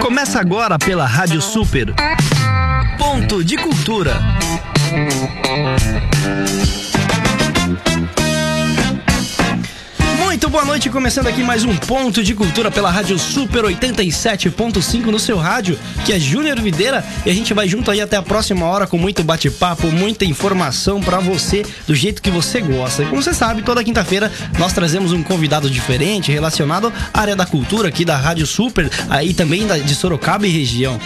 Começa agora pela Rádio Super. Ponto de Cultura. Boa noite, começando aqui mais um ponto de cultura pela Rádio Super 87.5 no seu rádio, que é Júnior Videira, e a gente vai junto aí até a próxima hora com muito bate-papo, muita informação para você do jeito que você gosta. E como você sabe, toda quinta-feira nós trazemos um convidado diferente relacionado à área da cultura aqui da Rádio Super, aí também de Sorocaba e região.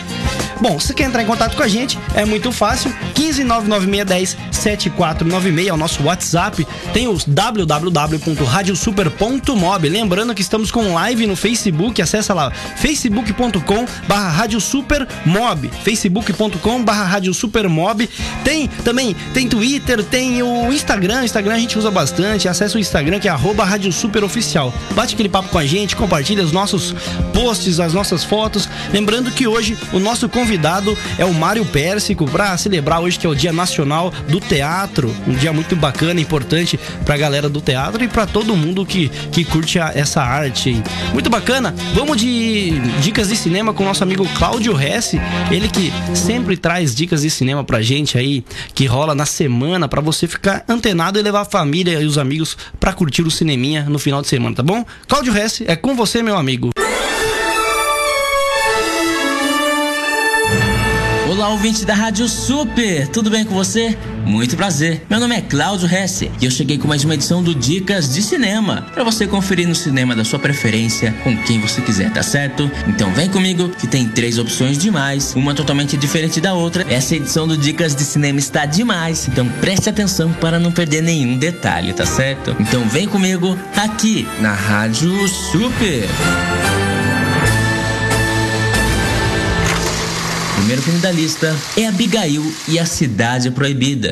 Bom, se quer entrar em contato com a gente, é muito fácil. 1599610 7496 é o nosso WhatsApp. Tem os www.radiosuper.mob. Lembrando que estamos com live no Facebook. Acessa lá facebook.com barra radiosupermob. facebook.com barra radiosupermob. Tem também, tem Twitter, tem o Instagram. Instagram a gente usa bastante. Acessa o Instagram que é arroba radiosuperoficial. Bate aquele papo com a gente, compartilha os nossos posts, as nossas fotos. Lembrando que hoje o nosso convidado convidado é o Mário Pérsico para celebrar hoje que é o Dia Nacional do Teatro, um dia muito bacana, importante para a galera do teatro e para todo mundo que, que curte a, essa arte. Muito bacana. Vamos de dicas de cinema com o nosso amigo Cláudio Hesse, ele que sempre traz dicas de cinema pra gente aí, que rola na semana para você ficar antenado e levar a família e os amigos para curtir o cineminha no final de semana, tá bom? Cláudio Hesse, é com você, meu amigo. Olá, ouvinte da Rádio Super! Tudo bem com você? Muito prazer. Meu nome é Cláudio Hesse e eu cheguei com mais uma edição do Dicas de Cinema para você conferir no cinema da sua preferência com quem você quiser, tá certo? Então vem comigo que tem três opções demais, uma totalmente diferente da outra. Essa edição do Dicas de Cinema está demais, então preste atenção para não perder nenhum detalhe, tá certo? Então vem comigo aqui na Rádio Super. Primeiro filme da lista é Abigail e a Cidade Proibida.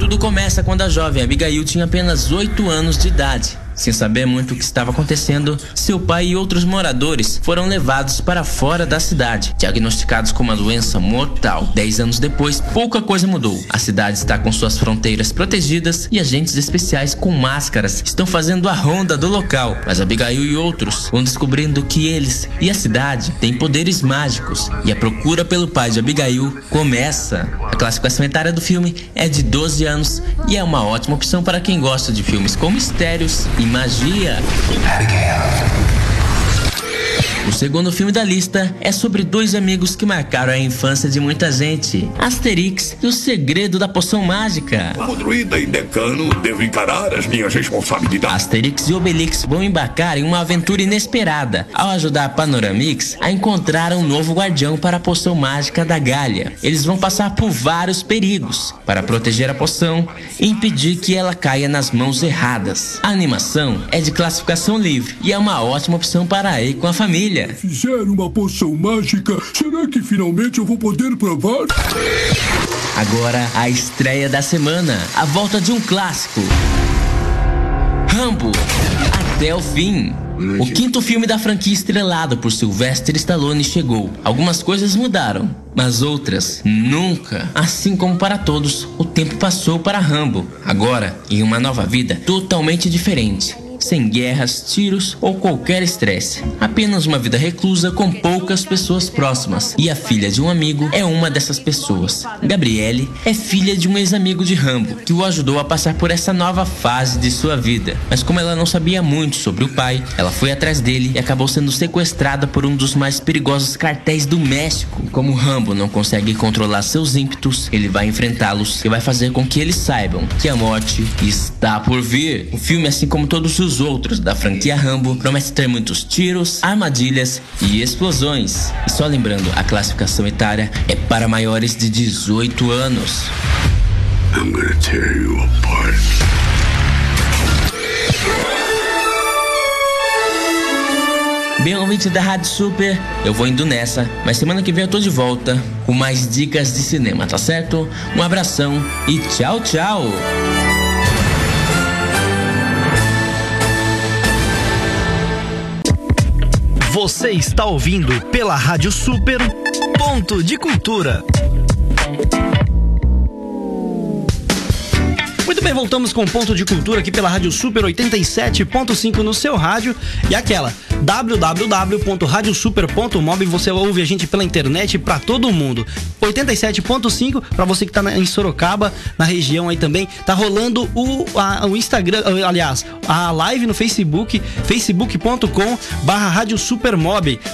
Tudo começa quando a jovem Abigail tinha apenas 8 anos de idade sem saber muito o que estava acontecendo, seu pai e outros moradores foram levados para fora da cidade, diagnosticados com uma doença mortal. Dez anos depois, pouca coisa mudou. A cidade está com suas fronteiras protegidas e agentes especiais com máscaras estão fazendo a ronda do local. Mas Abigail e outros vão descobrindo que eles e a cidade têm poderes mágicos e a procura pelo pai de Abigail começa. A classificação etária do filme é de 12 anos e é uma ótima opção para quem gosta de filmes com mistérios e magia. Abigail. O segundo filme da lista é sobre dois amigos que marcaram a infância de muita gente: Asterix e o Segredo da Poção Mágica. Como druida e decano, devo encarar as minhas responsabilidades. Asterix e Obelix vão embarcar em uma aventura inesperada ao ajudar a Panoramix a encontrar um novo guardião para a poção mágica da Galha. Eles vão passar por vários perigos para proteger a poção e impedir que ela caia nas mãos erradas. A animação é de classificação livre e é uma ótima opção para ir com a família. Fizer uma poção mágica, será que finalmente eu vou poder provar? Agora a estreia da semana, a volta de um clássico. Rambo, até o fim. O quinto filme da franquia estrelado por Sylvester Stallone chegou. Algumas coisas mudaram, mas outras nunca. Assim como para todos, o tempo passou para Rambo. Agora, em uma nova vida totalmente diferente sem guerras, tiros ou qualquer estresse. Apenas uma vida reclusa com poucas pessoas próximas. E a filha de um amigo é uma dessas pessoas. Gabriele é filha de um ex-amigo de Rambo, que o ajudou a passar por essa nova fase de sua vida. Mas como ela não sabia muito sobre o pai, ela foi atrás dele e acabou sendo sequestrada por um dos mais perigosos cartéis do México. Como Rambo não consegue controlar seus ímpetos, ele vai enfrentá-los e vai fazer com que eles saibam que a morte está por vir. O filme, assim como todos os os outros da franquia Rambo promete ter muitos tiros, armadilhas e explosões. E só lembrando, a classificação etária é para maiores de 18 anos. I'm gonna tear you apart. Bem, ouvinte da Rádio Super, eu vou indo nessa, mas semana que vem eu tô de volta com mais dicas de cinema, tá certo? Um abração e tchau, tchau! Você está ouvindo pela Rádio Super Ponto de Cultura. Muito bem, voltamos com Ponto de Cultura aqui pela Rádio Super 87.5 no seu rádio. E aquela, www.radiosuper.mob. Você ouve a gente pela internet para todo mundo. 87.5 para você que tá em Sorocaba, na região aí também. Tá rolando o, a, o Instagram, aliás, a live no Facebook, facebook.com barra.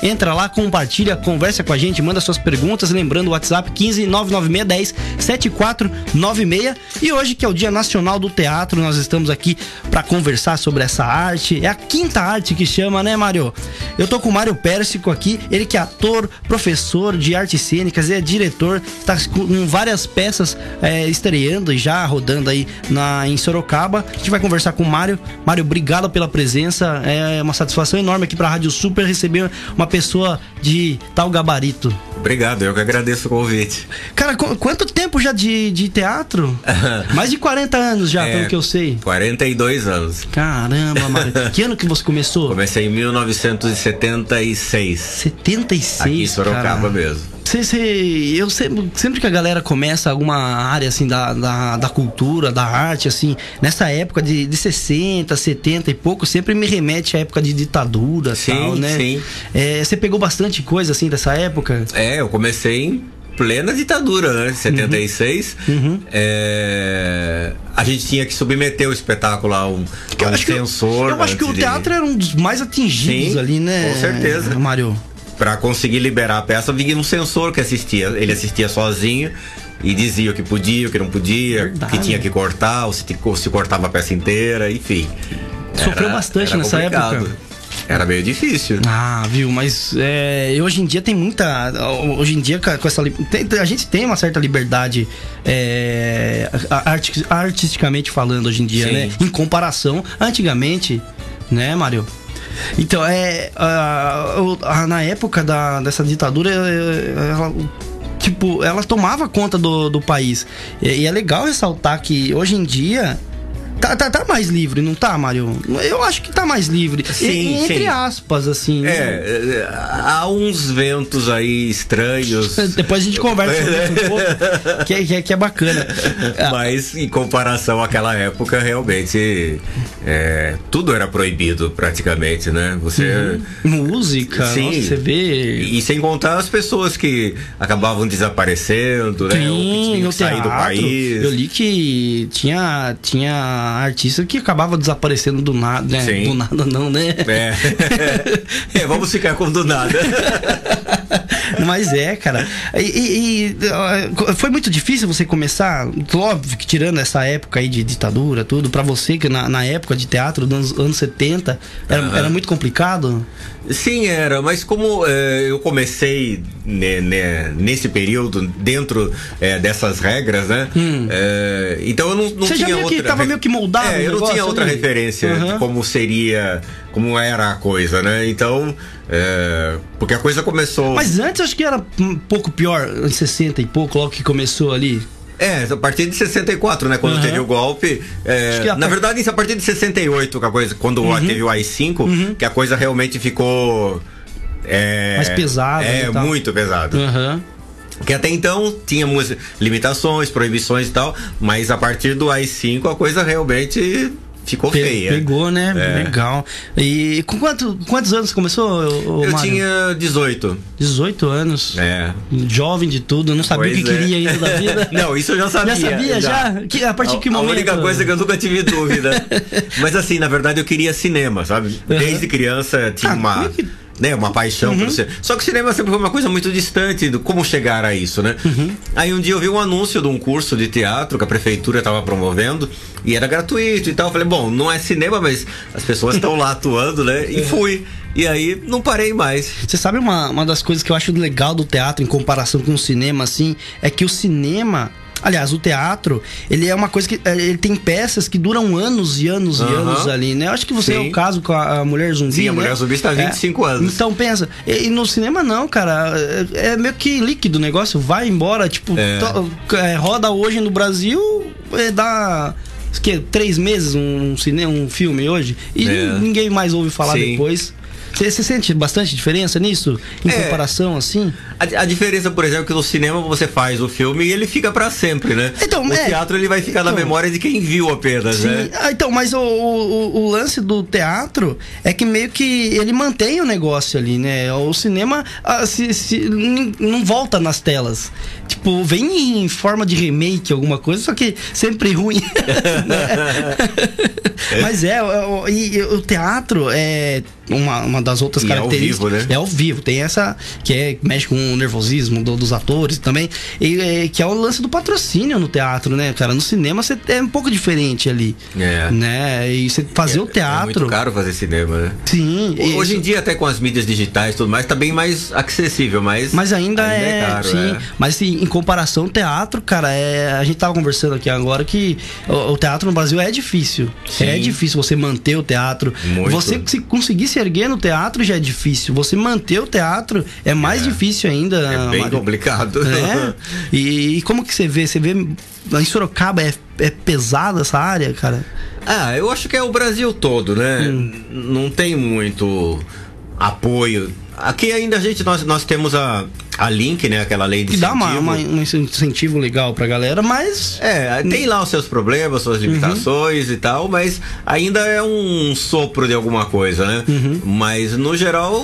Entra lá, compartilha, conversa com a gente, manda suas perguntas. Lembrando o WhatsApp 15 99610 7496. E hoje, que é o Dia Nacional do Teatro, nós estamos aqui para conversar sobre essa arte. É a quinta arte que chama, né, Mário? Eu tô com o Mário Pérsico aqui, ele que é ator, professor de artes cênicas, é diretor, tá com várias peças é, estreando e já rodando aí na, em Sorocaba. A gente vai conversar com o Mário. Mário, obrigado pela presença. É uma satisfação enorme aqui pra Rádio Super receber uma pessoa de tal gabarito. Obrigado, eu que agradeço o convite. Cara, qu quanto tempo já de, de teatro? Mais de 40 anos já, é, pelo que eu sei. 42 anos. Caramba, Mário. que ano que você começou? Comecei em 1976. 76? Aqui em Sorocaba cara. mesmo. Cê, cê, eu sempre, sempre que a galera começa alguma área assim da, da, da cultura, da arte, assim, nessa época de, de 60, 70 e pouco, sempre me remete à época de ditadura sim, tal, né? Sim. É, você pegou bastante coisa assim dessa época? É, eu comecei em plena ditadura, né? 76. Uhum. uhum. É... A gente tinha que submeter o espetáculo a um, a um censor. Eu, eu acho que o teatro era um dos mais atingidos Sim, ali, né? Com certeza. Mário para conseguir liberar a peça, vinha um censor que assistia. Ele assistia sozinho e dizia o que podia, o que não podia, o que tinha que cortar, ou se, se cortava a peça inteira, enfim. Sofreu era, bastante era nessa complicado. época. Era meio difícil. Ah, viu? Mas é, hoje em dia tem muita. Hoje em dia, com essa. Tem, a gente tem uma certa liberdade é, artisticamente falando hoje em dia, Sim. né? Em comparação, antigamente, né, Mário? Então, é. na época da, dessa ditadura, é, ela, tipo, ela tomava conta do, do país. E, e é legal ressaltar que hoje em dia Tá, tá, tá, mais livre, não tá, Mário? Eu acho que tá mais livre. Sim, e, entre sim. aspas, assim. Né? É, há uns ventos aí estranhos. Depois a gente conversa sobre isso um pouco, que, é, que, é, que é bacana. Mas em comparação àquela época, realmente é, tudo era proibido praticamente, né? Você. Uhum. Música, sim. Nossa, você vê. E, sem contar as pessoas que acabavam desaparecendo, né? Sim, Ou que sair do país. Eu li que tinha. tinha artista que acabava desaparecendo do nada, né? Sim. Do nada não, né? É. é vamos ficar com do nada. Mas é, cara. E, e, e, foi muito difícil você começar, óbvio que tirando essa época aí de ditadura, tudo, para você que na, na, época de teatro dos anos 70, era, uhum. era muito complicado? Sim, era, mas como é, eu comecei né, né, nesse período dentro é, dessas regras, né? Hum. É, então eu não, não Você tinha já outra. Que tava meio que É, eu não tinha outra ali. referência uhum. de como seria, como era a coisa, né? Então, é, porque a coisa começou. Mas antes acho que era um pouco pior, em 60 e pouco, logo que começou ali. É, a partir de 64, né? Quando uhum. teve o golpe. É, na verdade, a partir de 68, que a coisa, quando uhum. teve o AI-5, uhum. que a coisa realmente ficou. É, Mais pesada. É, muito pesado. Uhum. Que até então tínhamos limitações, proibições e tal, mas a partir do AI-5 a coisa realmente ficou Pe feia. Pegou, né? É. Legal. E com quanto, quantos anos começou? Eu Mário? tinha 18. 18 anos. É. Jovem de tudo, não sabia pois o que é. queria ainda da vida. não, isso eu já sabia. Já sabia, já? já? Que, a partir de que momento? A única coisa que eu nunca tive dúvida. Mas assim, na verdade eu queria cinema, sabe? Desde criança tinha ah, uma né, uma paixão uhum. você. Só que o cinema sempre foi uma coisa muito distante do como chegar a isso, né? Uhum. Aí um dia eu vi um anúncio de um curso de teatro que a prefeitura estava promovendo e era gratuito e tal. Eu falei, bom, não é cinema, mas as pessoas estão lá atuando, né? E fui. E aí não parei mais. Você sabe uma, uma das coisas que eu acho legal do teatro em comparação com o cinema, assim, é que o cinema Aliás, o teatro, ele é uma coisa que. É, ele tem peças que duram anos e anos uhum. e anos ali, né? Eu acho que você Sim. é o caso com a, Mulher Zumbi. Sim, a né? Mulher Zumbi está há 25 é. anos. Então pensa. E, no cinema não, cara. É, é, meio que líquido o negócio, vai embora, tipo, é. to, é, roda hoje no Brasil, é, dá que três meses um cinema, um filme hoje e ninguém mais ouve falar Sim. depois. Você, você sente bastante diferença nisso? Em É. comparação, assim? A, a diferença, por exemplo, é que no cinema você faz o filme e ele fica pra sempre, né? Então, o é. teatro ele vai ficar na Então. memória de quem viu apenas, Sim. né? Ah, então, mas o, o, o lance do teatro é que meio que ele mantém o negócio ali, né? O cinema ah, se, se- não volta nas telas. Tipo, vem em forma de remake, alguma coisa, só que sempre ruim. Né? mas é, o, e, e o teatro é uma, uma das outras E é ao características. vivo, né? É ao vivo, tem essa que é mexe com o nervosismo do- dos atores também, e, é, que é o lance do patrocínio no teatro, né, cara? No cinema você é um pouco diferente ali, É. né? E você fazer o É teatro, muito caro fazer cinema, né? sim. Hoje em dia, até com as mídias digitais e tudo mais, tá bem mais acessível, mas. Mas ainda, é, caro, sim. é. Mas assim, em comparação, o teatro, cara, é. A gente tava conversando aqui agora que o, o teatro no Brasil é difícil. Sim. É difícil você manter o teatro. Muito. Você se conseguir se erguer no teatro já é difícil. Você manter o teatro é mais É. difícil ainda. É bem Mário. complicado. É. E, e como que você vê? Você vê em Sorocaba é, é pesada essa área, cara? Ah, eu acho que é o Brasil todo, né? Hum. Não tem muito apoio. Aqui ainda a gente, nós, nós temos a, a Link, né? Aquela lei de Que dá uma, incentivo. uma- um incentivo legal pra galera, mas. É, tem lá os seus problemas, suas Uhum. limitações e tal, mas ainda é um sopro de alguma coisa, né? Uhum. Mas no geral,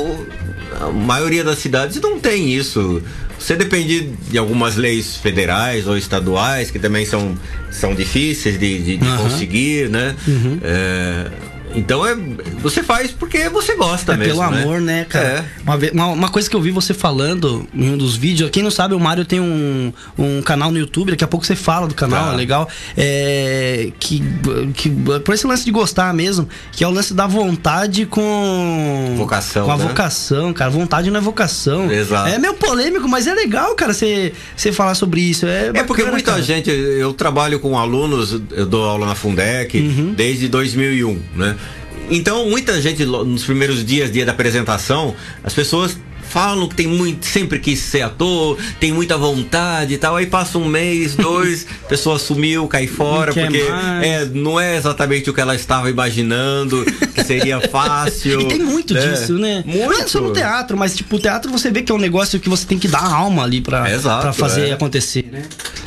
a maioria das cidades não tem isso. Você depende de algumas leis federais ou estaduais que também são, são difíceis de, de- de Aham. conseguir, né? Uhum. É, então é, você faz porque você gosta É mesmo. pelo amor, né, cara? É. Uma, uma, coisa que eu vi você falando em um dos vídeos, quem não sabe, o Mário tem um, um canal no YouTube, daqui a pouco você fala do canal, Tá. é legal. É, que, que por esse lance de gostar mesmo, que é o lance da vontade com. Vocação, Com a né? vocação, cara. Vontade não é vocação. Exato. É meio polêmico, mas é legal, cara, você você falar sobre isso. É, É porque bacana, muita cara. gente, eu trabalho com alunos, eu dou aula na Fundec Uhum. desde 2001, né? Então, muita gente nos primeiros dias, dia da apresentação, as pessoas falam que tem muito, sempre quis ser ator, tem muita vontade e tal, aí passa um mês, dois, a pessoa sumiu, cai fora, porque é, não é exatamente o que ela estava imaginando, que seria fácil. E tem muito né? disso, né? Muito. Não é só no teatro, mas tipo, o teatro você vê que é um negócio que você tem que dar alma ali pra, Exato, pra fazer é. acontecer, né?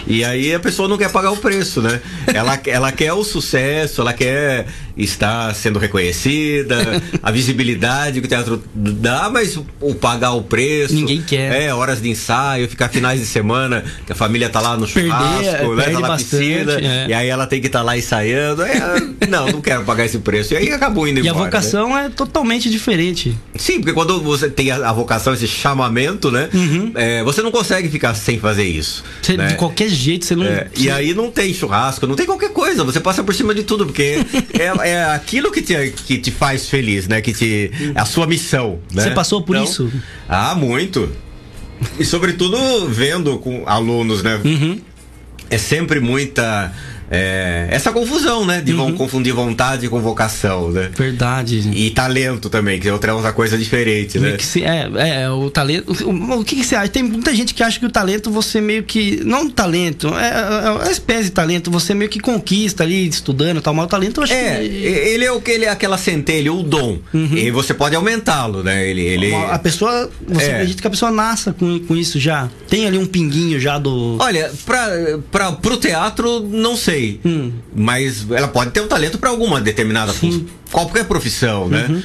E aí a pessoa não quer pagar o preço, né? Ela, ela quer o sucesso, ela quer estar sendo reconhecida, a visibilidade que o teatro dá, mas o pagar o preço. Ninguém quer. É, horas de ensaio, ficar finais de semana, que a família tá lá no Perder, churrasco, né? perde Tá na bastante, piscina, é. e aí ela tem que estar lá ensaiando. É, não, não quero pagar esse preço. E aí acabou indo E a embora. né? vocação é totalmente diferente. Sim, porque quando você tem a, a vocação, esse chamamento, né? é, você não consegue ficar sem fazer isso. Uhum. Você- né? De qualquer jeito, você não. É, e aí não tem churrasco, não tem qualquer coisa, você passa por cima de tudo, porque é, é aquilo que te, que te faz feliz, né? Que te. É a sua missão. Né? Você passou por Então, isso? Ah, muito. E sobretudo vendo com alunos, né? Uhum. É sempre muita. É, essa confusão, né? De Uhum. vão confundir vontade com vocação, né? Verdade. E talento também, que é outra coisa diferente, né? Se- é, é, o talento. O, o que, que você acha? Tem muita gente que acha que o talento você meio que. Não talento, é, é uma espécie de talento, você meio que conquista ali, estudando e tal, mas o talento eu acho É, que. ele é o que ele é aquela centelha, o dom. E você pode aumentá-lo, né? Ele, ele... A pessoa. Você É. acredita que a pessoa nasça com, com isso já? Tem ali um pinguinho já do. Olha, pra, pra, pro teatro, não sei. Hum. Mas ela pode ter um talento pra alguma determinada Sim. Uhum. qualquer profissão, né?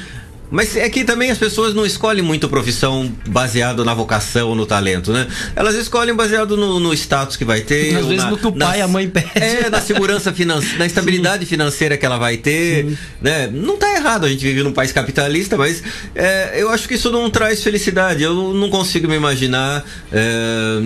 Mas é que também as pessoas não escolhem muito profissão baseado na vocação, no talento, né? Elas escolhem baseado no, no status que vai ter. Às ou vezes na- no que o pai e a mãe pedem. É, na segurança financeira, na estabilidade financeira que ela vai ter, né? Não tá errado, a gente vive num país capitalista, mas é, eu acho que isso não traz felicidade. Eu não consigo me imaginar é,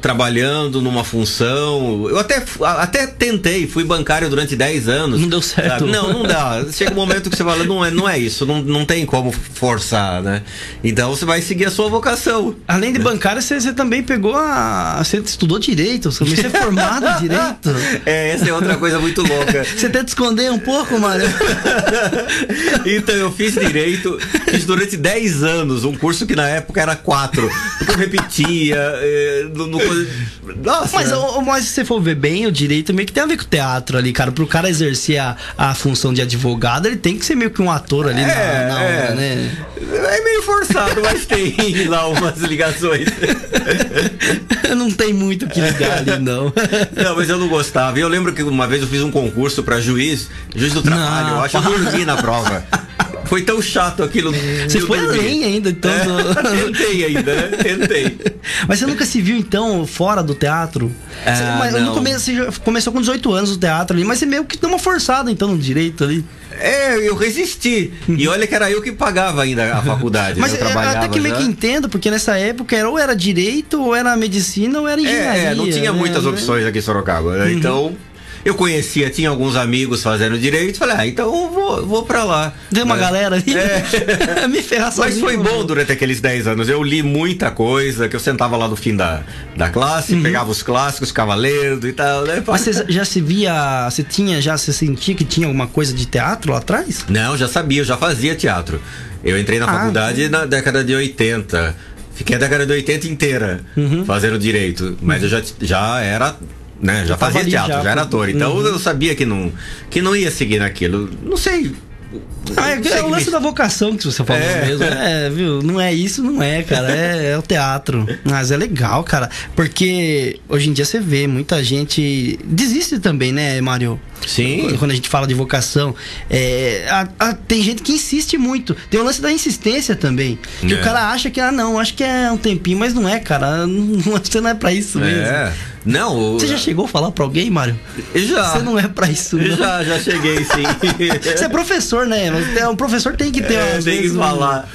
trabalhando numa função. Eu até, até tentei, fui bancário durante 10 anos. Não deu certo. sabe? Não, não dá. Chega um momento que você fala, não é, não é isso, não, não tem como forçar, né? Então você vai seguir a sua vocação. Além de bancário, você, você também pegou a. Você estudou direito, você é formado em direito. É, essa é outra coisa muito louca. Você tenta esconder um pouco, Mário? então eu fiz direito, fiz durante 10 anos, um curso que na época era 4, porque eu repetia. é, no- no- nossa! Mas, ô, mas se você for ver bem, o direito meio que tem a ver com o teatro ali, cara. Pro cara exercer a, a função de advogado, ele tem que ser meio que um ator ali na- É, na, é, é, né? É meio forçado, mas tem lá umas ligações. não tem muito o que ligar ali, não. Não, mas eu não gostava. Eu lembro que uma vez eu fiz um concurso para juiz, juiz do trabalho. Não, eu acho que eu dormi na prova. Foi tão chato aquilo. Você foi além ainda, então. É, do... Tentei ainda, né? Tentei. Mas você nunca se viu, então, fora do teatro? Ah, você, mas não. no começo, você começou com 18 anos o teatro ali, mas você meio que deu uma forçada, então, no direito ali. É, eu resisti. E olha que era eu que pagava ainda a faculdade. Mas eu é, até que meio que entendo, porque nessa época era, ou era direito, ou era medicina, ou era engenharia. É, não tinha né? muitas opções aqui em Sorocaba. Né? Uhum. Então eu conhecia, tinha alguns amigos fazendo direito, falei, ah, então vou, vou pra lá. Deu uma né? galera ali. É. Me ferrar Mas foi bom durante aqueles 10 anos. Eu li muita coisa, que eu sentava lá no fim da, da classe, uhum. pegava os clássicos, ficava lendo e tal, né? Mas você já se via, você tinha, já se sentia que tinha alguma coisa de teatro lá atrás? Não, já sabia, eu já fazia teatro. Eu entrei na ah, faculdade sim. na década de 80. Fiquei a década de 80 inteira uhum. fazendo direito. Mas uhum. eu já, já era né? Já fazia teatro, já, já era ator. Então uhum. eu sabia que não, que não ia seguir naquilo. Não sei. Ah, é, é o lance me... da vocação que você falou é. mesmo. É, viu? Não é isso, não é, cara. É, é, o teatro. Mas é legal, cara. Porque hoje em dia você vê muita gente. Desiste também, né, Mário? Sim. Quando a gente fala de vocação. É, a, a, tem gente que insiste muito. Tem o lance da insistência também. Que é. o cara acha que, ah, não, acho que é um tempinho, mas não é, cara. Não, você não é pra isso mesmo. É. Não. Você já chegou a falar pra alguém, Mário? Já. Você não é pra isso, não. Já, já cheguei, sim. você é professor, né? Um professor tem que ter é, Tem que falar.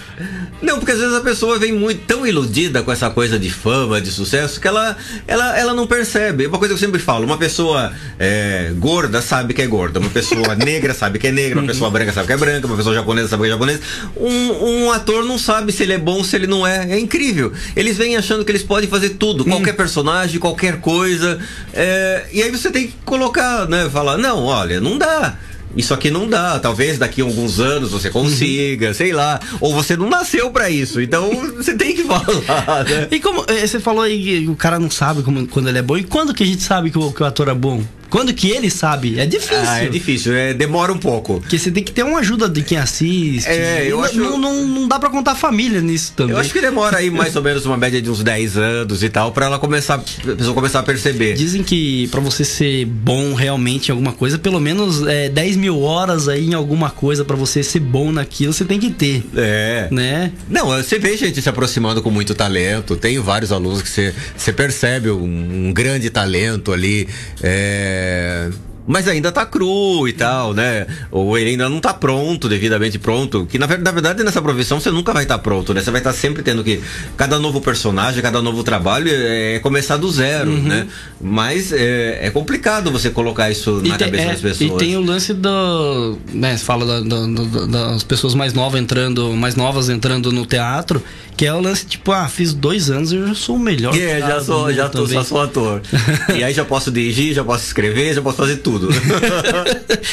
Não, porque às vezes a pessoa vem muito tão iludida com essa coisa de fama, de sucesso, que ela, ela, ela não percebe. É uma coisa que eu sempre falo: uma pessoa é, gorda sabe que é gorda, uma pessoa negra sabe que é negra, uma pessoa branca sabe que é branca, uma pessoa japonesa sabe que é japonesa. Um, um ator não sabe se ele é bom, se ele não é. É incrível. Eles vêm achando que eles podem fazer tudo, qualquer hum. personagem, qualquer coisa. É, e aí você tem que colocar, né? Falar: não, olha, não dá isso aqui não dá. Talvez daqui a alguns anos você consiga, uhum. sei lá. Ou você não nasceu para isso. Então você tem que falar, né? E como eh, você falou aí que o cara não sabe como, quando ele é bom. E quando que a gente sabe que o, que o ator é bom? Quando que ele sabe? É difícil. Ah, é difícil, é, demora um pouco. Porque você tem que ter uma ajuda de quem assiste. É, eu não, acho... não, não, não, dá pra contar família nisso também. Eu acho que demora aí mais ou menos uma média de uns 10 anos e tal, pra ela começar, a pessoa começar a perceber. Dizem que pra você ser bom realmente em alguma coisa, pelo menos é, 10 mil horas aí em alguma coisa pra você ser bom naquilo, você tem que ter. É. Né? Não, você vê gente se aproximando com muito talento. Tem vários alunos que você, você percebe um, um grande talento ali. É And. Mas ainda tá cru e tal, né? Ou ele ainda não tá pronto, devidamente pronto. Que na, verdade nessa profissão você nunca vai estar tá pronto, né? Você vai estar tá sempre tendo que. Cada novo personagem, cada novo trabalho é, é começar do zero, uhum. né? Mas é, é, complicado você colocar isso e na tem, cabeça é, das pessoas. E tem o lance do. Né, você fala da, da, da, das pessoas mais novas entrando, mais novas entrando no teatro. Que é o lance, tipo, ah, fiz dois anos e eu já sou o melhor. É, já sou, já tô, só sou ator. e aí já posso dirigir, já posso escrever, já posso fazer tudo.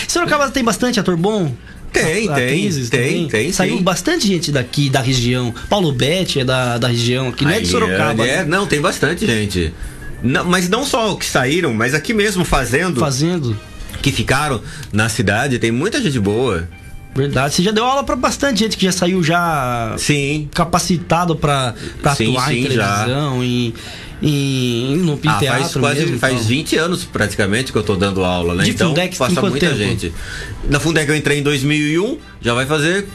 Sorocaba tem bastante ator bom? Tem, tem, tem, tem. Saiu sim. bastante gente daqui, da região. Paulo Betti é da, da região, aqui não é de Sorocaba. É, né? não, tem bastante gente. Não, mas não só que saíram, mas aqui mesmo fazendo. Fazendo. Que ficaram na cidade, tem muita gente boa. Verdade. Você já deu aula para bastante gente que já saiu já sim. capacitado para atuar sim, em televisão, já. em, em, no ah, teatro faz quase mesmo, faz então. 20 anos praticamente que eu tô dando aula, né? De então Fundex, passa muita tempo? gente. Na Fundec eu entrei em 2001, já vai fazer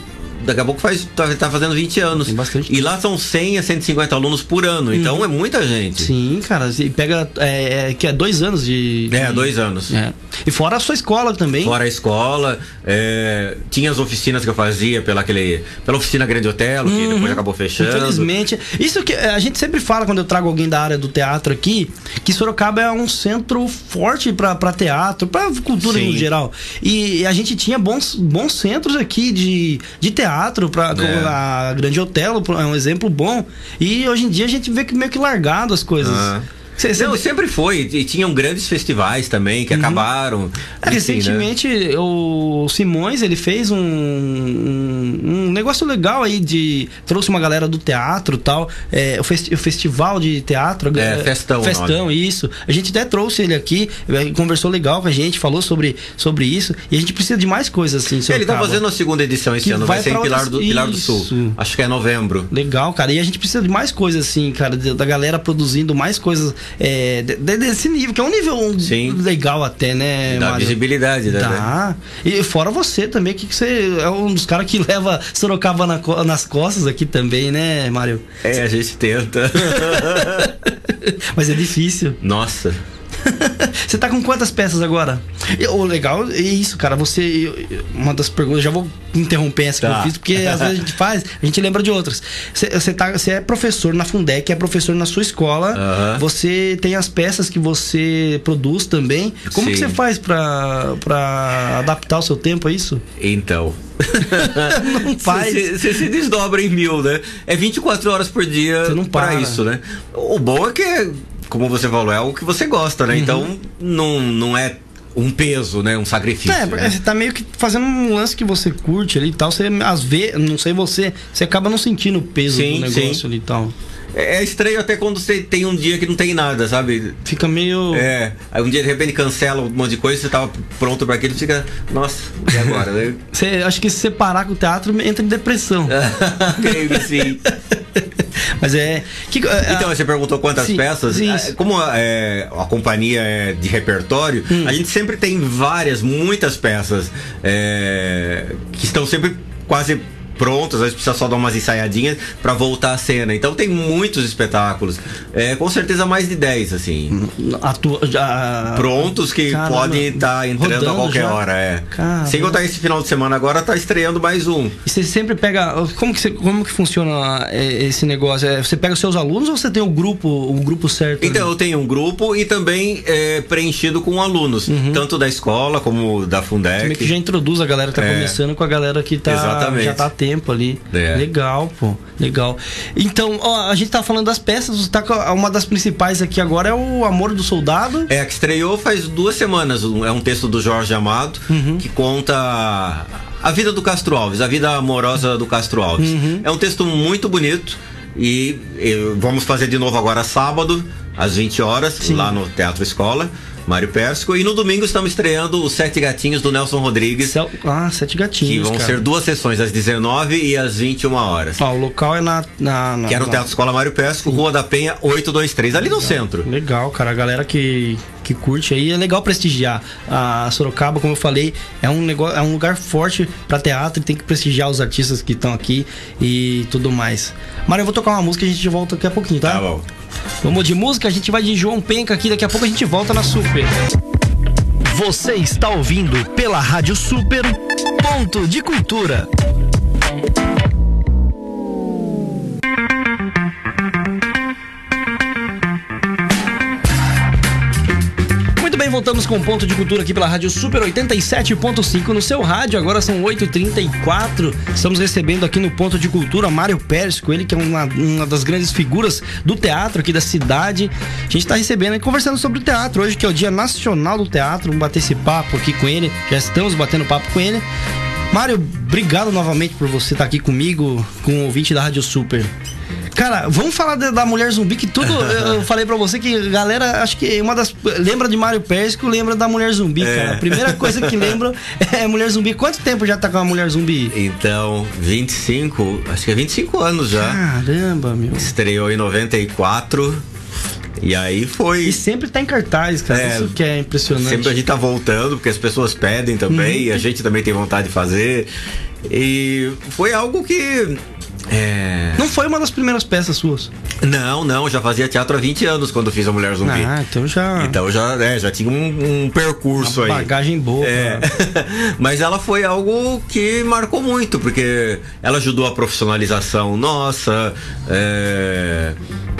daqui a pouco faz, tá, tá fazendo 20 anos. Tem bastante. E lá são 100 a 150 alunos por ano. Então uhum. é muita gente. Sim, cara. E pega. É, é, que é dois anos de. É, dois anos. É. E fora a sua escola também. Fora a escola. É, tinha as oficinas que eu fazia pela, aquele, pela oficina Grande Hotel, que uhum. depois acabou fechando. Infelizmente. Isso que a gente sempre fala quando eu trago alguém da área do teatro aqui, que Sorocaba é um centro forte para teatro, para cultura Sim. no geral. E a gente tinha bons, bons centros aqui de, de teatro teatro, pra, é. a Grande Otelo é um exemplo bom. E hoje em dia a gente vê que meio que largado as coisas. Ah. Cê, cê... Não, sempre foi. E tinham grandes festivais também que uhum. acabaram. É, recentemente, né? o Simões, ele fez um, um, um, negócio legal aí de... Trouxe uma galera do teatro e tal. É, o, festi o, festival de teatro. É, festão. Festão, nome. isso. A gente até trouxe ele aqui, conversou legal com a gente, falou sobre, sobre isso. E a gente precisa de mais coisas assim. É, ele tá fazendo a segunda edição esse ano, vai, vai ser em Pilar do, Pilar do Sul. Acho que é novembro. Legal, cara. E a gente precisa de mais coisas assim, cara, da galera produzindo mais coisas é, desse nível, que é um nível Sim. legal até, né? Dá Mário? visibilidade, né? Dá. E fora você também, que, que você é um dos caras que leva Sorocaba na, nas costas aqui também, né, Mário? É, a gente tenta. Mas é difícil. Nossa. você tá com quantas peças agora? O legal é isso, cara. Você. Uma das perguntas, já vou interromper essa tá. que eu tá. fiz, porque às vezes a gente faz, a gente lembra de outras. Você, tá, é professor na Fundec, é professor na sua escola, você tem as peças que você produz também. Como Sim. que você faz para adaptar o seu tempo a isso? Então, não faz. Você se desdobra em mil, né? É 24 horas por dia para isso, né? O bom é que como você falou, é algo que você gosta, né? Uhum. Então não, não é um peso, né? Um sacrifício. É, né? você tá meio que fazendo um lance que você curte ali e tal. Você, às vezes, não sei você, você acaba não sentindo o peso sim, do negócio sim. ali e tal. É, é estranho até quando você tem um dia que não tem nada, sabe? Fica meio. É. Aí um dia de repente cancela um monte de coisa, você tava pronto para aquilo, fica. Nossa, e agora? Né? você, acho que se separar com o teatro entra em depressão. Creio que sim. Mas é. Que, é, então, você perguntou quantas sim, peças. Sim. É, como é, a companhia é de repertório, hum. a gente sempre tem várias, muitas peças é, que estão sempre quase prontos, às vezes precisa só dar umas ensaiadinhas para voltar à cena. Então tem muitos espetáculos. É, com certeza mais de 10, assim. Atua, já... Prontos que Caramba, podem estar tá entrando a qualquer já? hora, é. Caramba. Sem contar esse final de semana agora, tá estreando mais um. E você sempre pega. Como que, você, como que funciona é, esse negócio? É, você pega os seus alunos ou você tem o um grupo, o um grupo certo? Então, ali? eu tenho um grupo e também é, preenchido com alunos, uhum. tanto da escola como da Fundec. Você que já introduz a galera que tá é. começando com a galera que tá, Exatamente. já tá tempo ali. É. Legal, pô. Legal. Então, ó, a gente tá falando das peças, tá, uma das principais aqui agora é o Amor do Soldado. É, que estreou faz duas semanas. É um texto do Jorge Amado uhum. que conta a vida do Castro Alves, a vida amorosa do Castro Alves. Uhum. É um texto muito bonito. E, e, vamos fazer de novo agora sábado, às 20 horas, Sim. lá no Teatro Escola. Mário Persco. E no domingo estamos estreando os Sete Gatinhos do Nelson Rodrigues. Cel... Ah, Sete Gatinhos. Que vão cara. ser duas sessões, às 19 e às 21 horas. Ah, o local é na. na, na que é no Teatro Escola Mário Persco, Rua da Penha 823, ali legal. no centro. Legal, cara. A galera que, que curte aí é legal prestigiar. A Sorocaba, como eu falei, é um negócio, é um lugar forte para teatro e tem que prestigiar os artistas que estão aqui e tudo mais. Mário, eu vou tocar uma música e a gente volta daqui a pouquinho, tá? Tá bom. Vamos de música, a gente vai de João Penca aqui, daqui a pouco a gente volta na Super. Você está ouvindo pela Rádio Super Ponto de Cultura. Voltamos com o ponto de cultura aqui pela Rádio Super 87.5 no seu rádio. Agora são 8h34. Estamos recebendo aqui no ponto de cultura Mário Pérsco, ele que é uma, uma das grandes figuras do teatro aqui da cidade. A gente está recebendo e conversando sobre o teatro hoje, que é o Dia Nacional do Teatro. Vamos bater esse papo aqui com ele. Já estamos batendo papo com ele. Mário, obrigado novamente por você estar aqui comigo, com o ouvinte da Rádio Super. Cara, vamos falar da, da mulher zumbi, que tudo. eu falei pra você que galera, acho que uma das. Lembra de Mário Pérsco, lembra da mulher zumbi, é. cara. A primeira coisa que lembra é mulher zumbi. Quanto tempo já tá com a mulher zumbi? Então, 25, acho que é 25 anos já. Caramba, meu. Estreou em 94. E aí foi. E sempre tá em cartaz, cara. É, Isso que é impressionante. Sempre a gente tá voltando, porque as pessoas pedem também, uhum. e a gente também tem vontade de fazer. E foi algo que é... Não foi uma das primeiras peças suas? Não, não, já fazia teatro há 20 anos quando fiz a Mulher Zumbi. Ah, então já. Então já, é, já tinha um, um percurso uma aí. Bagagem boa. É. Mas ela foi algo que marcou muito, porque ela ajudou a profissionalização nossa. É...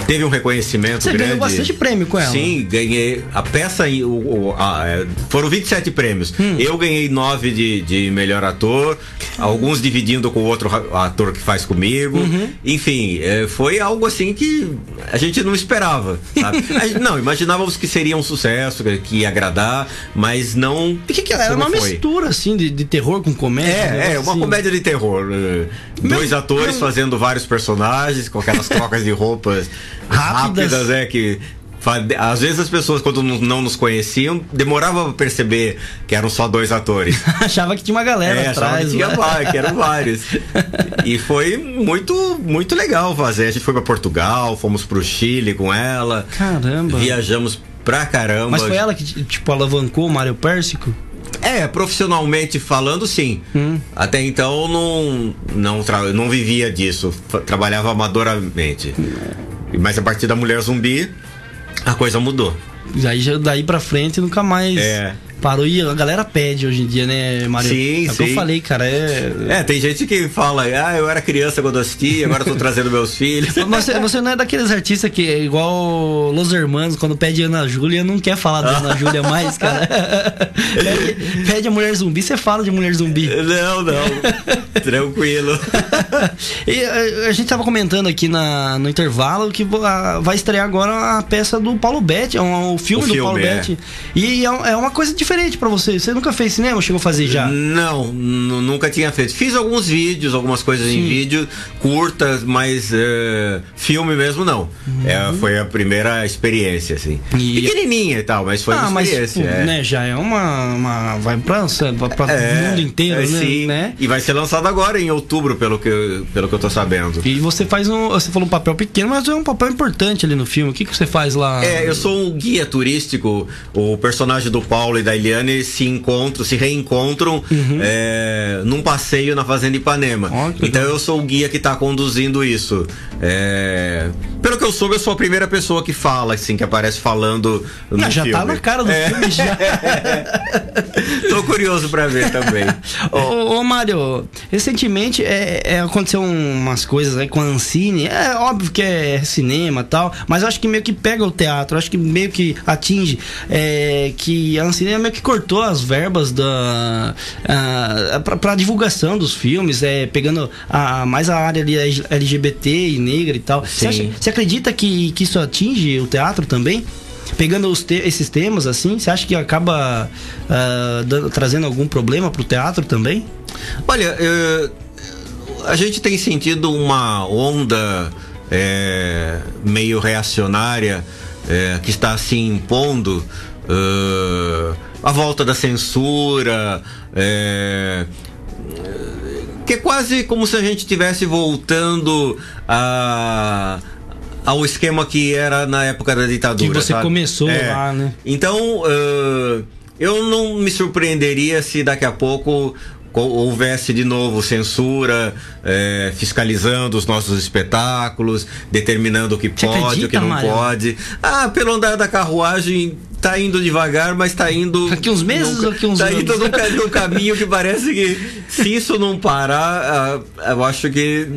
Teve um reconhecimento Você grande. ganhou bastante prêmio com ela. Sim, ganhei. A peça, o, o, a, é, foram 27 prêmios. Hum. Eu ganhei 9 de, de melhor ator, alguns dividindo com o outro ator que faz comigo comigo. Uhum. Enfim, é, foi algo assim que a gente não esperava. Gente- não, imaginávamos que seria um sucesso, que- ia agradar, mas não. O que, que era? Uma foi. mistura, assim, de, de terror com comédia. É, é, uma assim. comédia de terror. Dois Meu- atores meu- fazendo vários personagens, com aquelas trocas de roupas Rápidas. rápidas, é, que. Às vezes as pessoas, quando não nos conheciam, demorava pra perceber que eram só dois atores. Achava que tinha uma galera É, achava atrás. que, tinha né? vários, que eram vários. E foi muito, muito legal fazer. A gente foi pra Portugal, fomos pro Chile com ela. Caramba. Viajamos pra caramba. Mas foi ela que, tipo, alavancou o Mário Pérsico? É, profissionalmente falando, sim. Hum. Até então não não, não vivia disso, trabalhava amadoramente. Mas a partir da Mulher Zumbi, a coisa mudou. Aí já daí pra frente nunca mais É. parou. E a galera pede hoje em dia, né, Mário? Sim, é o que eu sim. falei, cara. É. É, tem gente que fala, ah, eu era criança quando assisti, agora tô trazendo meus filhos. Mas Você, você não é daqueles artistas que é igual Los Hermanos, quando pede Ana Júlia, não quer falar da Ana Júlia mais, cara. Pede, pede a mulher zumbi, você fala de mulher zumbi. Não, não. Tranquilo. E a, a gente tava comentando aqui na, no intervalo que a- vai estrear agora a peça do Paulo Betti, é um, o filme O do filme, Paulo é. Betti. E é, um- é uma coisa diferente pra você. Você nunca fez cinema ou chegou a fazer já? Não, nu- nunca tinha feito. Fiz alguns vídeos, algumas coisas em vídeo, curtas, mas é, filme mesmo não. É, foi a primeira experiência, assim. Uhum. E- Pequenininha e tal, mas foi ah, uma mas experiência. tipo, é. né, já é uma, uma vai pra, pra, É, o mundo inteiro, é, né, sim. né? E vai ser lançado agora em outubro, pelo que, eu- pelo que eu tô sabendo. E você faz um, você falou um papel pequeno, mas é um papel importante ali no filme. O que que você faz lá? É, eu sou um guia turístico. O personagem do Paulo e da Eliane se encontram, se reencontram é, num passeio na Fazenda Ipanema. Uhum. Ó, que então eu sou o guia que tá conduzindo isso. É, pelo que eu soube, eu sou a primeira pessoa que fala, assim, que aparece falando no Ah, já filme. tá na cara do É. filme já. Tô curioso pra ver também. ô, ô Mário, recentemente é, é, aconteceu umas coisas aí com a Ancine. É óbvio que é cinema e tal, mas acho que meio que pega o teatro, acho que meio que atinge. é, que a Ancine meio que cortou as verbas da. a- pra, pra divulgação dos filmes, é, pegando a, mais a área LGBT e negra e tal. Você, acha- você acredita que, que isso atinge o teatro também? Pegando os te- esses temas assim, você acha que acaba dando- trazendo algum problema pro teatro também? Olha, eh, a gente tem sentido uma onda eh, meio reacionária eh, que está se impondo. Eh, a volta da censura. eh, que é quase como se a gente estivesse voltando a ao esquema que era na época da ditadura. Que você sabe? começou lá, né? Então, eh, eu não me surpreenderia se daqui a pouco co- houvesse de novo censura, eh, fiscalizando os nossos espetáculos, determinando o que Você pode, o que acredita, não Mário? pode. Ah, pelo andar da carruagem tá indo devagar, mas tá indo. Daqui uns meses num- ou daqui uns tá anos? indo num, ca- num caminho que parece que se isso não parar, ah, eu acho que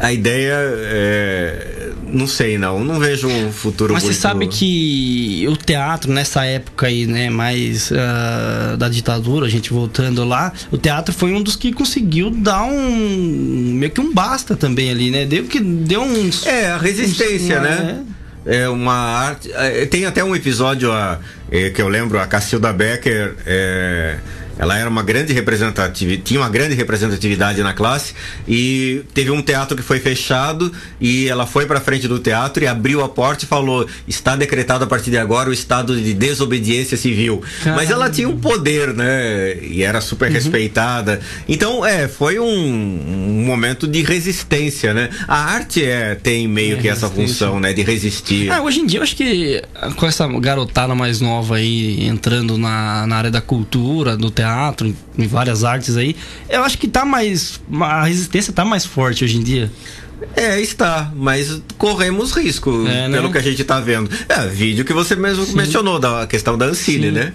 a ideia é, não sei não, não vejo um futuro Mas você muito... sabe que o teatro nessa época aí, né, mais ah, da ditadura, a gente voltando lá, o teatro foi um dos que conseguiu dar um meio que um basta também ali, né? Deu que deu uns É, a resistência, uns- né? É uma arte. é, Tem até um episódio a, é, que eu lembro, a Cacilda Becker. é, ela era uma grande representatividade, tinha uma grande representatividade na classe e teve um teatro que foi fechado e ela foi para frente do teatro e abriu a porta e falou: está decretado a partir de agora o estado de desobediência civil. Mas ela tinha um poder, né? E era super Uhum. respeitada. Então, é, foi um, um momento de resistência, né? A arte é, tem meio É, que essa função, né? De resistir. Ah, hoje em dia eu acho que com essa garotada mais nova aí entrando na, na área da cultura, do teatro, em, em várias artes aí, eu acho que tá mais. A resistência tá mais forte hoje em dia. É, está, mas corremos risco É, pelo que a gente tá vendo. É, vídeo que você mesmo mencionou, da questão da Ancine, Sim. né?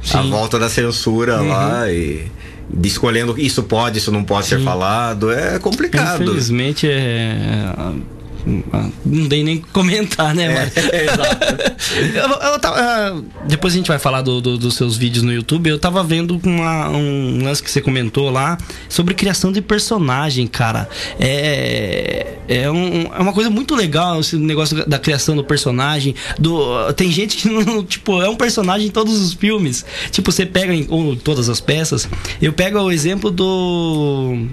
A Sim. Uhum. volta da censura lá e escolhendo isso pode, isso não pode ser falado. É complicado. Infelizmente é. Não dei nem comentar, né? É, exato. eu, eu tava, ah, depois a gente vai falar do, do, dos seus vídeos no YouTube. Eu tava vendo uma, um lance que você comentou lá sobre criação de personagem, cara. É, é, um, é uma coisa muito legal esse negócio da criação do personagem. Do, tem gente que não, tipo, é um personagem em todos os filmes. Tipo, você pega em ou, todas as peças. Eu pego o exemplo do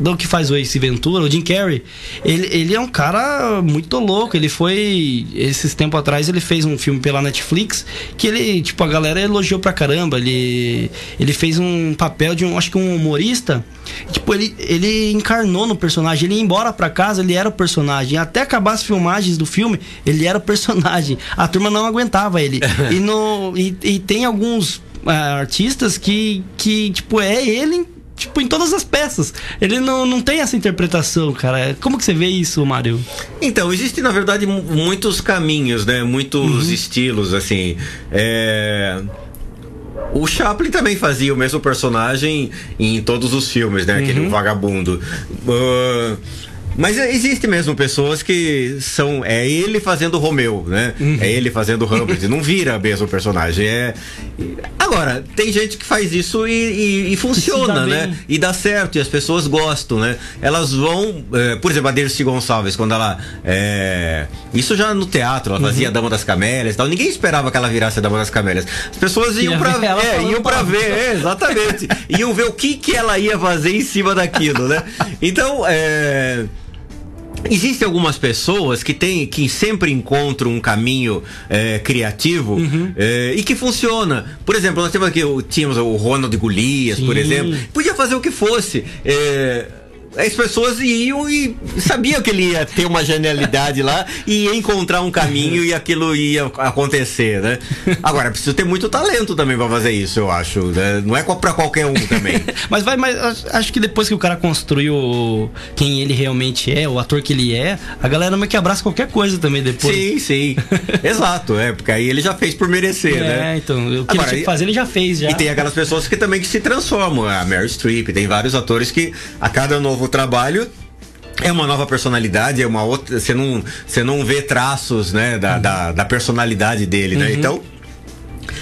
do que faz o Ace Ventura, o Jim Carrey, ele, ele é um cara muito louco. Ele foi. Esses tempo atrás ele fez um filme pela Netflix que ele, tipo, a galera elogiou pra caramba. Ele, ele fez um papel de um, acho que um humorista. Tipo, ele, ele encarnou no personagem. Ele ia embora pra casa, ele era o personagem. Até acabar as filmagens do filme, ele era o personagem. A turma não aguentava ele. e, no, e, e tem alguns uh, artistas que, que, tipo, é ele tipo, em todas as peças. Ele não, não tem essa interpretação, cara. Como que você vê isso, Mário? Então, existem, na verdade, muitos caminhos, né? Muitos uhum. estilos, assim. É... O Chaplin também fazia o mesmo personagem em todos os filmes, né? Aquele uhum. vagabundo. Uh, mas existe mesmo pessoas que são. É ele fazendo Romeu, né? Uhum. É ele fazendo Hamlet. não vira mesmo o personagem. É... Agora, tem gente que faz isso e, e, e funciona, né? E dá certo, e as pessoas gostam, né? Elas vão. É, por exemplo, a Dercy Gonçalves, quando ela. É... Isso já no teatro, ela fazia uhum. Dama das Camélias e tal. Ninguém esperava que ela virasse a Dama das Camélias. As pessoas iam pra, é, iam pra ver, é, exatamente. iam ver o que, que ela ia fazer em cima daquilo, né? Então, é. Existem algumas pessoas que tem, que sempre encontram um caminho é, criativo uhum. é, e que funciona. Por exemplo, nós temos aqui, tínhamos o Ronald Golias, Sim. por exemplo. Podia fazer o que fosse. É, as pessoas iam e sabiam que ele ia ter uma genialidade lá e ia encontrar um caminho e aquilo ia acontecer, né? Agora, precisa ter muito talento também para fazer isso, eu acho. Né? Não é para qualquer um também. mas vai, mas acho que depois que o cara construiu quem ele realmente é, o ator que ele é, a galera meio que abraça qualquer coisa também depois. Sim, sim. Exato, é, porque aí ele já fez por merecer, é, né? É, então, o que Agora, ele tinha que fazer, ele já fez já. E tem aquelas pessoas que também que se transformam, a Mary Streep, tem vários atores que a cada novo novo trabalho é uma nova personalidade, é uma outra. Você não, você não vê traços, né, da, uhum. da, da, personalidade dele, né? Uhum. Então.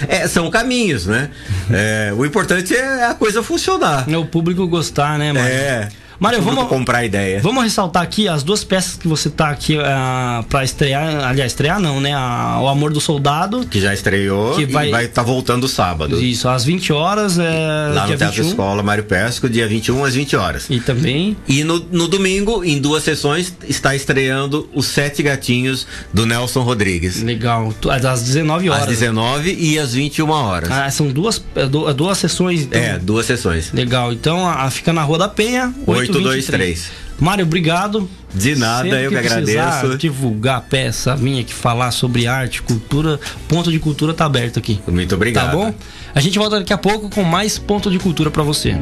É, são caminhos, né? É, o importante é a coisa funcionar. É o público gostar, né, mano? É. Mário, vamos comprar ideia. Vamos ressaltar aqui as duas peças que você tá aqui uh, ah, para estrear, aliás, estrear não, né? A, o Amor do Soldado, que já estreou que vai vai estar tá voltando sábado. Isso, às 20 horas, é, lá no Teatro 21. Escola Mário Pesco, dia 21 às 20 horas. E também E no, no domingo, em duas sessões, está estreando Os Sete Gatinhos do Nelson Rodrigues. Legal, às 19 horas. Às 19 e às 21 horas. Ah, são duas é, duas sessões. Então. É, duas sessões. Legal. Então, a, fica na Rua da Penha, 8 823. Mário, obrigado. De nada, Sempre eu que, que agradeço. divulgar peça minha que falar sobre arte, cultura, ponto de cultura tá aberto aqui. Muito obrigado. Tá bom? A gente volta daqui a pouco com mais ponto de cultura para você.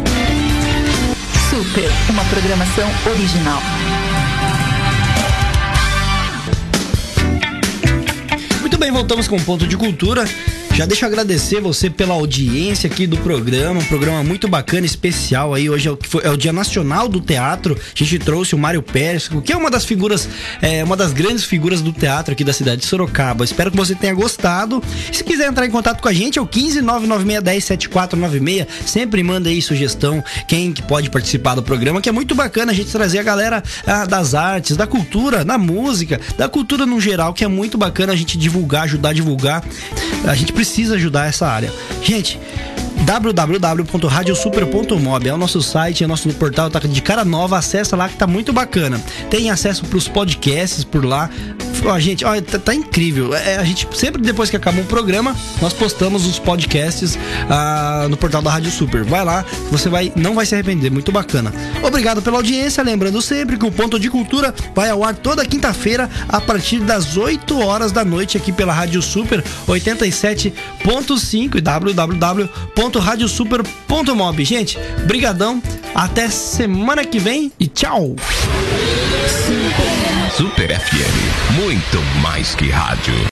Super, uma programação original. Muito bem, voltamos com ponto de cultura. Já deixa eu agradecer você pela audiência aqui do programa, um programa muito bacana, especial aí. Hoje é o, é o Dia Nacional do Teatro. A gente trouxe o Mário Pérez, que é uma das figuras, é, uma das grandes figuras do teatro aqui da cidade de Sorocaba. Espero que você tenha gostado. Se quiser entrar em contato com a gente, é o 15 996 Sempre manda aí sugestão, quem que pode participar do programa, que é muito bacana a gente trazer a galera ah, das artes, da cultura, da música, da cultura no geral, que é muito bacana a gente divulgar, ajudar a divulgar. A gente precisa precisa ajudar essa área. Gente, www.radiosuper.mob é o nosso site, é o nosso portal, tá de cara nova, acessa lá que tá muito bacana. Tem acesso pros podcasts por lá. Ó, gente, ó, tá, tá incrível. É, a gente sempre depois que acaba um programa, nós postamos os podcasts ah, no portal da Rádio Super. Vai lá, você vai não vai se arrepender, muito bacana. Obrigado pela audiência, lembrando sempre que o Ponto de Cultura vai ao ar toda quinta-feira a partir das 8 horas da noite aqui pela Rádio Super 87.5 e www radiosuper.mob. Gente, brigadão, até semana que vem e tchau. Super FM, muito mais que rádio.